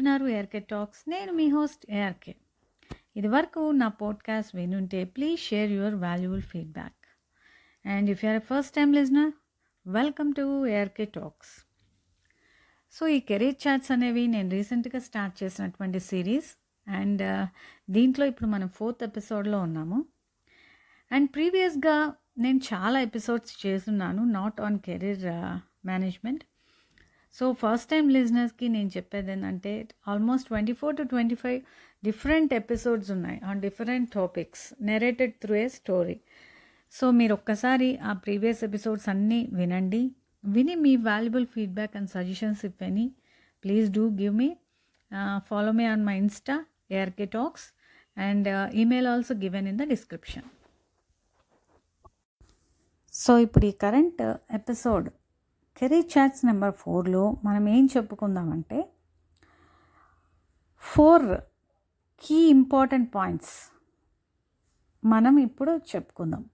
వింటున్నారు ARK talks. నేను మీ host ARK. ఇదివరకు నా podcast వినుంటే please share your valuable feedback. And if you are first time listener welcome to ARK talks. So ఈ career chats అనేవి నేను రీసెంట్గా స్టార్ట్ చేసినటువంటి సిరీస్. అండ్ uh, దీంట్లో ఇప్పుడు మనం ఫోర్త్ ఎపిసోడ్లో ఉన్నాము. అండ్ ప్రీవియస్గా నేను చాలా ఎపిసోడ్స్ చేస్తున్నాను not on career uh, management. So first time లిజనర్స్కి నేను చెప్పేది ఏంటంటే almost twenty four to twenty five different episodes ఉన్నాయి on different topics narrated through a story so మీరు ఒక్కసారి ఆ ప్రీవియస్ ఎపిసోడ్స్ అన్నీ వినండి. విని మీ valuable feedback and suggestions if any please do give me follow me on my insta ARK talks and email also given in the description so ఇప్పుడు ఈ current episode uh, career chats number ఫోర్లో మనం ఏం చెప్పుకుందామంటే four key important points మనం ఇప్పుడు చెప్పుకుందాం.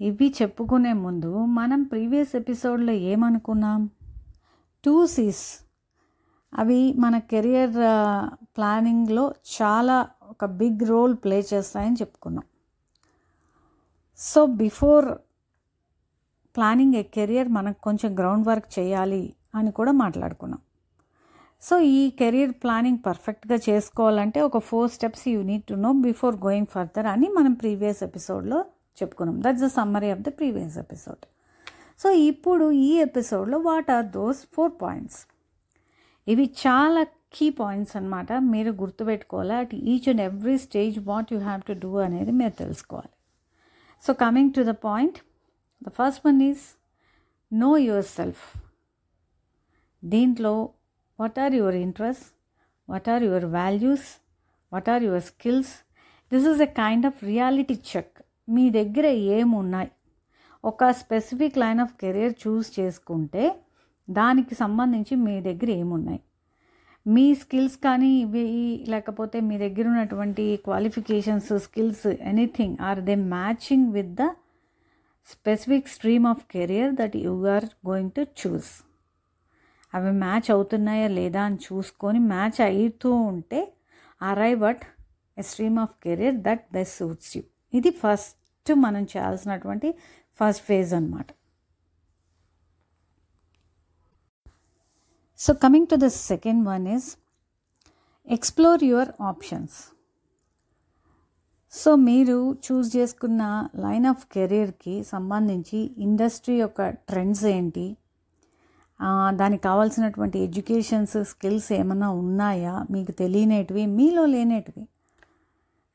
ఇవి చెప్పుకునే ముందు మనం ప్రీవియస్ ఎపిసోడ్లో ఏమనుకున్నాం? Two Cs. అవి మన కెరియర్ ప్లానింగ్లో చాలా ఒక బిగ్ రోల్ ప్లే చేస్తాయని చెప్పుకున్నాం. So before planning a career మనకు కొంచెం గ్రౌండ్ వర్క్ చేయాలి అని కూడా మాట్లాడుకున్నాం. సో ఈ కెరీర్ ప్లానింగ్ పర్ఫెక్ట్గా చేసుకోవాలంటే ఒక four steps you need to know before going further అని మనం ప్రీవియస్ ఎపిసోడ్లో చెప్పుకున్నాం. That's the summary of the previous episode. So ఇప్పుడు ఈ ఎపిసోడ్లో what are those four points? ఇవి చాలా కీ పాయింట్స్ అనమాట మీరు గుర్తుపెట్టుకోవాలి at each and every stage what you have to do అనేది మీరు తెలుసుకోవాలి. So coming to the point the first one is know yourself దీంట్లో what are your interest what are your values what are your skills this is a kind of reality check మీ దగ్గర ఏమున్నాయి? ఒక specific line of career choose చేసుకుంటే దానికి సంబంధించి మీ దగ్గర ఏమున్నాయి? మీ skills కానీ ఇవి లేకపోతే మీ దగ్గర ఉన్నటువంటి qualifications skills anything are they matching with the specific stream of career that you are going to choose. అవి మ్యాచ్ అవుతున్నాయా లేదా అని చూసుకొని మ్యాచ్ అవుతూ ఉంటే arrive at a stream of career that best suits you ఇది ఫస్ట్ మనం చేయాల్సినటువంటి ఫస్ట్ ఫేజ్ అనమాట so coming to the second one is explore your options so మీరు చూస్ చేసుకున్న లైన్ ఆఫ్ కెరీర్కి సంబంధించి ఇండస్ట్రీ యొక్క ట్రెండ్స్ ఏంటి? దానికి కావాల్సినటువంటి ఎడ్యుకేషన్స్ స్కిల్స్ ఏమైనా ఉన్నాయా? మీకు తెలియనేటివి మీలో లేనేటివి.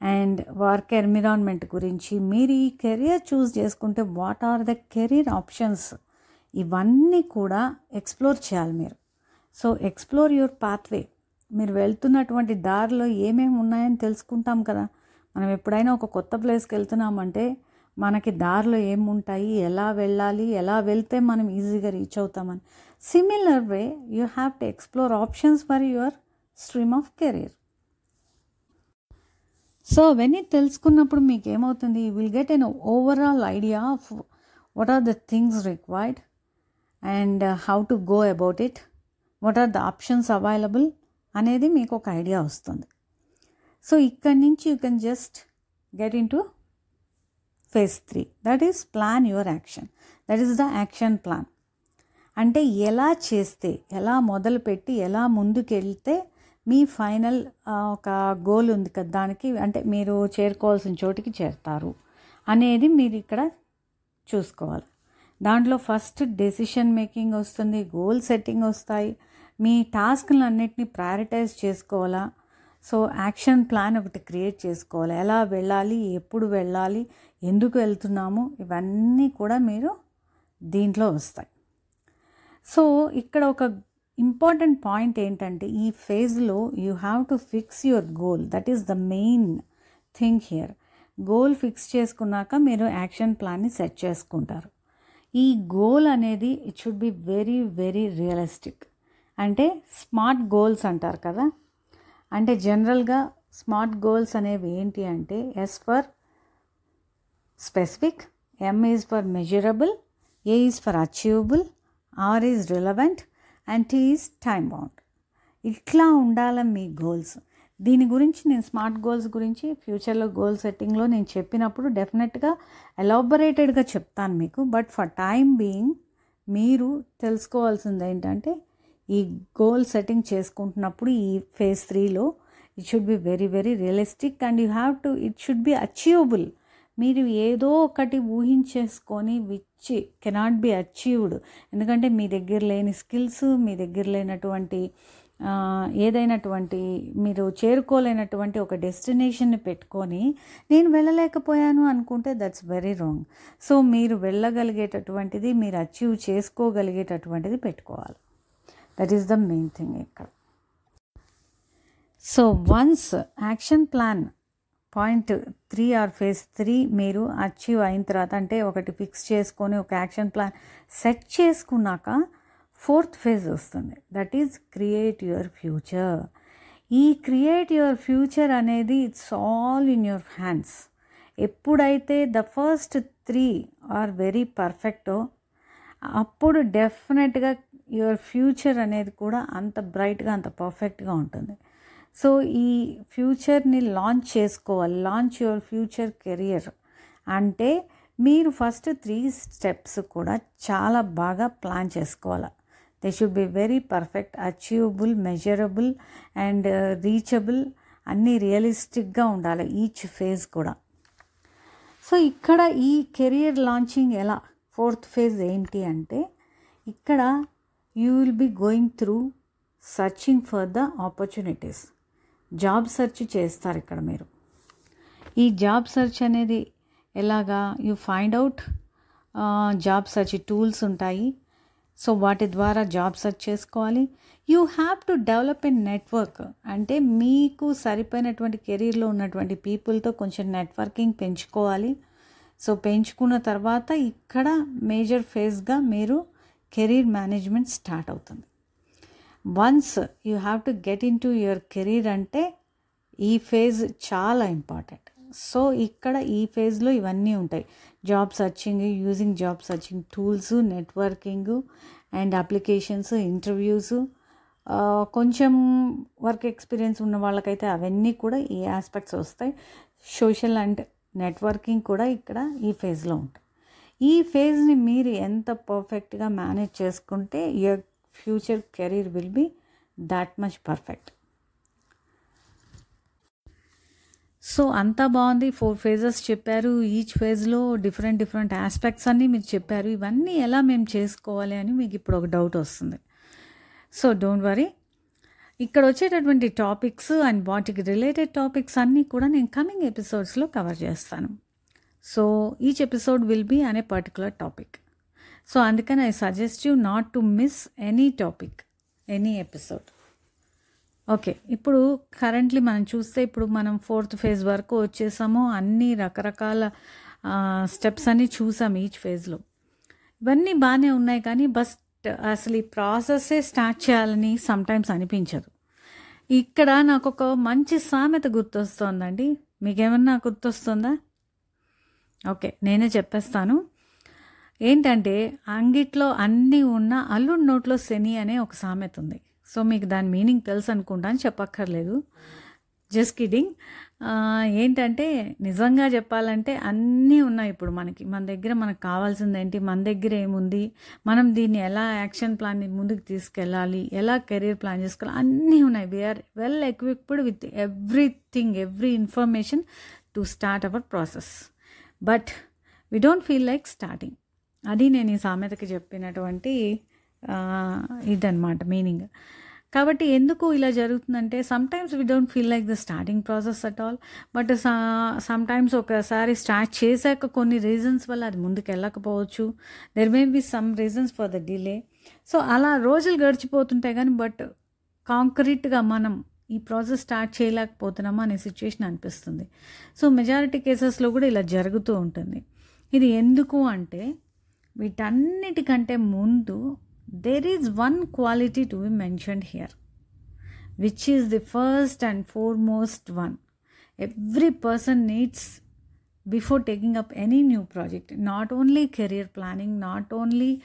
అండ్ వర్క్ ఎన్విరాన్మెంట్ గురించి మీరు ఈ కెరియర్ చూస్ చేసుకుంటే what are the career options? ఇవన్నీ కూడా ఎక్స్ప్లోర్ చేయాలి మీరు. So explore your pathway. మీరు వెళ్తున్నటువంటి దారిలో ఏమేమి ఉన్నాయని తెలుసుకుంటాం కదా. మనం ఎప్పుడైనా ఒక కొత్త ప్లేస్కి వెళ్తున్నామంటే మనకి దారిలో ఏముంటాయి ఎలా వెళ్ళాలి ఎలా వెళ్తే మనం ఈజీగా రీచ్ అవుతామని. Similar way you have to explore options for your stream of career so అవన్నీ తెలుసుకున్నప్పుడు మీకు ఏమవుతుంది will get an overall idea of what are the things required and how to go about it what are the options available అనేది మీకు ఒక idea వస్తుంది. So ఇక్కడి నుంచి you can just get into phase three that is plan your action that is the action plan అంటే ఎలా చేస్తే ఎలా మొదలుపెట్టి ఎలా ముందుకెళ్తే మీ ఫైనల్ ఒక గోల్ ఉంది కదా దానికి అంటే మీరు చేరుకోవాల్సిన చోటికి చేరుతారు అనేది మీరు ఇక్కడ చూసుకోవాలి. దాంట్లో ఫస్ట్ డెసిషన్ మేకింగ్ వస్తుంది గోల్ సెట్టింగ్ వస్తాయి. మీ టాస్క్లన్నింటినీ ప్రయారిటైజ్ చేసుకోవాలా? సో యాక్షన్ ప్లాన్ ఒకటి క్రియేట్ చేసుకోవాలి. ఎలా వెళ్ళాలి? ఎప్పుడు వెళ్ళాలి? ఎందుకు వెళ్తున్నాము? ఇవన్నీ కూడా మీరు దీంట్లో వస్తాయి. సో ఇక్కడ ఒక ఇంపార్టెంట్ పాయింట్ ఏంటంటే ఈ ఫేజ్లో you have to fix your goal. That is the main thing here. Goal fix చేసుకున్నాక మీరు యాక్షన్ ప్లాన్ని సెట్ చేసుకుంటారు. ఈ గోల్ అనేది it should be very very realistic. అంటే స్మార్ట్ గోల్స్ అంటారు కదా? అంటే జనరల్గా స్మార్ట్ గోల్స్ అనేవి ఏంటి అంటే S for specific M is for measurable A is for achievable R is relevant and T is time bound ఇట్లా ఉండాలి మీ గోల్స్. దీని గురించి నేను స్మార్ట్ గోల్స్ గురించి ఫ్యూచర్లో గోల్ సెట్టింగ్లో నేను చెప్పినప్పుడు డెఫినెట్గా ఎలాబొరేటెడ్గా చెప్తాను మీకు. బట్ ఫర్ టైం బీయింగ్ మీరు తెలుసుకోవాల్సింది ఏంటంటే ఈ గోల్ సెట్టింగ్ చేసుకుంటున్నప్పుడు ఈ ఫేజ్ త్రీలో it should be very very realistic and you have to it should be achievable మీరు ఏదో ఒకటి ఊహించేసుకొని విచ్చి కెనాట్ బి అచీవ్డ్ ఎందుకంటే మీ దగ్గర లేని స్కిల్స్ మీ దగ్గర లేనటువంటి ఏదైనటువంటి మీరు చేరుకోలేనటువంటి ఒక డెస్టినేషన్ని పెట్టుకొని నేను వెళ్ళలేకపోయాను అనుకుంటే దట్స్ వెరీ రాంగ్ సో మీరు వెళ్ళగలిగేటటువంటిది మీరు అచీవ్ చేసుకోగలిగేటటువంటిది పెట్టుకోవాలి. That is the main thing ఇక్కడ so once action plan point three or phase three మీరు అచీవ్ అయిన తర్వాత అంటే ఒకటి ఫిక్స్ చేసుకొని ఒక యాక్షన్ ప్లాన్ సెట్ చేసుకున్నాక ఫోర్త్ ఫేజ్ వస్తుంది. That is create your future ఈ క్రియేట్ యువర్ ఫ్యూచర్ అనేది it's all in your hands ఎప్పుడైతే the first three are very పర్ఫెక్టో అప్పుడు డెఫినెట్గా యువర్ ఫ్యూచర్ అనేది కూడా అంత బ్రైట్గా అంత పర్ఫెక్ట్గా ఉంటుంది. సో ఈ ఫ్యూచర్ని లాంచ్ చేసుకోవాలి. లాంచ్ యువర్ ఫ్యూచర్ కెరియర్ అంటే మీరు ఫస్ట్ త్రీ స్టెప్స్ కూడా చాలా బాగా ప్లాన్ చేసుకోవాలి. They should be very perfect achievable measurable and reachable అన్నీ రియలిస్టిక్గా ఉండాలి ఈచ్ ఫేజ్ కూడా. సో ఇక్కడ ఈ కెరియర్ లాంచింగ్ ఎలా? ఫోర్త్ ఫేజ్ ఏంటి అంటే ఇక్కడ you will be going through searching for the opportunities job search చేస్తారు ఇక్కడ మీరు. ఈ జాబ్ సెర్చ్ అనేది ఎలాగా? You find out job search tools ఉంటాయి. సో వాటి ద్వారా జాబ్ సెర్చ్ చేసుకోవాలి. You have to develop an network అంటే మీకు సరిపోయినటువంటి కెరీర్లో ఉన్నటువంటి పీపుల్తో కొంచెం నెట్వర్కింగ్ పెంచుకోవాలి. సో పెంచుకున్న తర్వాత ఇక్కడ మేజర్ ఫేజ్గా మీరు కెరీర్ మేనేజ్మెంట్ స్టార్ట్ అవుతుంది. Once you have to get into your career అంటే ఈ ఫేజ్ చాలా ఇంపార్టెంట్. సో ఇక్కడ ఈ ఫేజ్లో ఇవన్నీ ఉంటాయి. Job searching using job searching tools networking and applications interviews కొంచెం వర్క్ ఎక్స్పీరియన్స్ ఉన్న వాళ్ళకైతే అవన్నీ కూడా ఈ ఆస్పెక్ట్స్ వస్తాయి. సోషల్ అండ్ నెట్వర్కింగ్ కూడా ఇక్కడ ఈ ఫేజ్లో ఉంటాయి. ఈ ఫేజ్ని మీరు ఎంత పర్ఫెక్ట్గా మేనేజ్ చేసుకుంటే your future career will be that much perfect so అంతా బాగుంది. ఫోర్ ఫేజెస్ చెప్పారు. ఈచ్ ఫేజ్లో డిఫరెంట్ డిఫరెంట్ ఆస్పెక్ట్స్ అన్నీ మీరు చెప్పారు. ఇవన్నీ ఎలా మేము చేసుకోవాలి అని మీకు ఇప్పుడు ఒక డౌట్ వస్తుంది. సో డోంట్ వరీ ఇక్కడ వచ్చేటటువంటి టాపిక్స్ అండ్ వాటికి రిలేటెడ్ టాపిక్స్ అన్నీ కూడా నేను కమింగ్ ఎపిసోడ్స్లో కవర్ చేస్తాను. So each episode will be అనే పర్టికులర్ టాపిక్ సో అందుకని I suggest you not to miss any topic any episode okay ఇప్పుడు కరెంట్లీ మనం చూస్తే ఇప్పుడు మనం ఫోర్త్ ఫేజ్ వరకు వచ్చేసాము. అన్ని రకరకాల స్టెప్స్ అన్నీ చూసాం ఈచ్ ఫేజ్లో ఇవన్నీ బాగానే ఉన్నాయి కానీ బస్ట్ అసలు ఈ ప్రాసెస్సే స్టార్ట్ చేయాలని సమ్టైమ్స్ అనిపించదు. ఇక్కడ నాకు ఒక మంచి సామెత గుర్తొస్తోందండి. మీకేమన్నా గుర్తొస్తుందా? ఓకే నేనే చెప్పేస్తాను. ఏంటంటే అంగిట్లో అన్నీ ఉన్న అల్లుడి నోట్లో శని అనే ఒక సామెత ఉంది. సో మీకు దాని మీనింగ్ తెలుసు అనుకుంటాను చెప్పక్కర్లేదు. జస్ట్ కిడింగ్ ఏంటంటే నిజంగా చెప్పాలంటే అన్నీ ఉన్నాయి ఇప్పుడు మనకి. మన దగ్గర మనకు కావాల్సింది ఏంటి? మన దగ్గర ఏముంది? మనం దీన్ని ఎలా యాక్షన్ ప్లాన్ని ముందుకు తీసుకెళ్ళాలి? ఎలా కెరీర్ ప్లాన్ చేసుకోవాలి? అన్నీ ఉన్నాయి. We are well equipped with everything every information to start our process but we don't feel like starting. అది నేను ఈ సామెతకి చెప్పినటువంటి ఇదన్నమాట మీనింగ్. కాబట్టి ఎందుకు ఇలా జరుగుతుందంటే sometimes we don't feel like the starting process at all but sometimes ఒకసారి స్టార్ట్ చేశాక కొన్ని రీజన్స్ వల్ల అది ముందుకు వెళ్ళకపోవచ్చు there may be some reasons for the delay so అలా రోజులు గడిచిపోతుంటాయి కానీ బట్ కాంక్రీట్గా మనం ఈ ప్రాసెస్ స్టార్ట్ చేయలేకపోతున్నామా అనే సిచ్యువేషన్ అనిపిస్తుంది. సో మెజారిటీ కేసెస్లో కూడా ఇలా జరుగుతూ ఉంటుంది. ఇది ఎందుకు అంటే వీటన్నిటికంటే ముందు there is one quality to be mentioned here which is the first and foremost one every person needs before taking up any new project not only career planning not only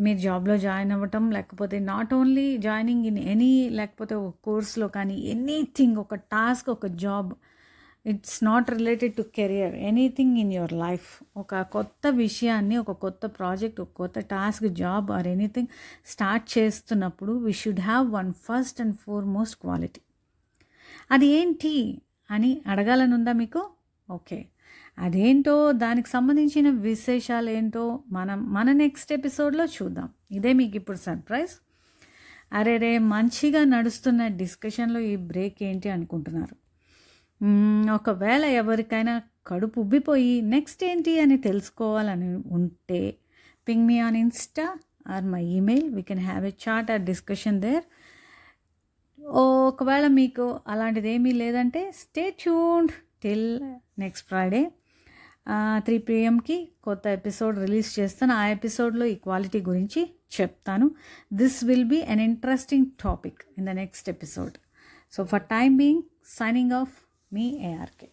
మీరు జాబ్లో జాయిన్ అవ్వటం లేకపోతే not only joining in any లేకపోతే ఒక కోర్స్లో కానీ anything ఒక task ఒక job it's not related to career anything in your life ఒక కొత్త విషయాన్ని ఒక కొత్త ప్రాజెక్ట్ ఒక కొత్త task job or anything start చేస్తున్నప్పుడు we should have one first and foremost quality అది ఏంటి అని అడగాలని ఉందా మీకు? ఓకే. అదేంటో దానికి సంబంధించిన విశేషాలు ఏంటో మనం మన నెక్స్ట్ ఎపిసోడ్లో చూద్దాం. ఇదే మీకు ఇప్పుడు సర్ప్రైజ్ అరే రే మంచిగా నడుస్తున్న డిస్కషన్లో ఈ బ్రేక్ ఏంటి అనుకుంటున్నారు? ఒకవేళ ఎవరికైనా కడుపు ఉబ్బిపోయి నెక్స్ట్ ఏంటి అని తెలుసుకోవాలని ఉంటే ping me on Insta or my email we can have a chat or discussion there ఒకవేళ మీకు అలాంటిది ఏమీ లేదంటే stay tuned till next Friday three పిఎంకి కొత్త ఎపిసోడ్ రిలీజ్ చేస్తాను. ఆ ఎపిసోడ్లో ఈక్వాలిటీ గురించి చెప్తాను. This will be an interesting topic in the next episode so for time being signing off me ARK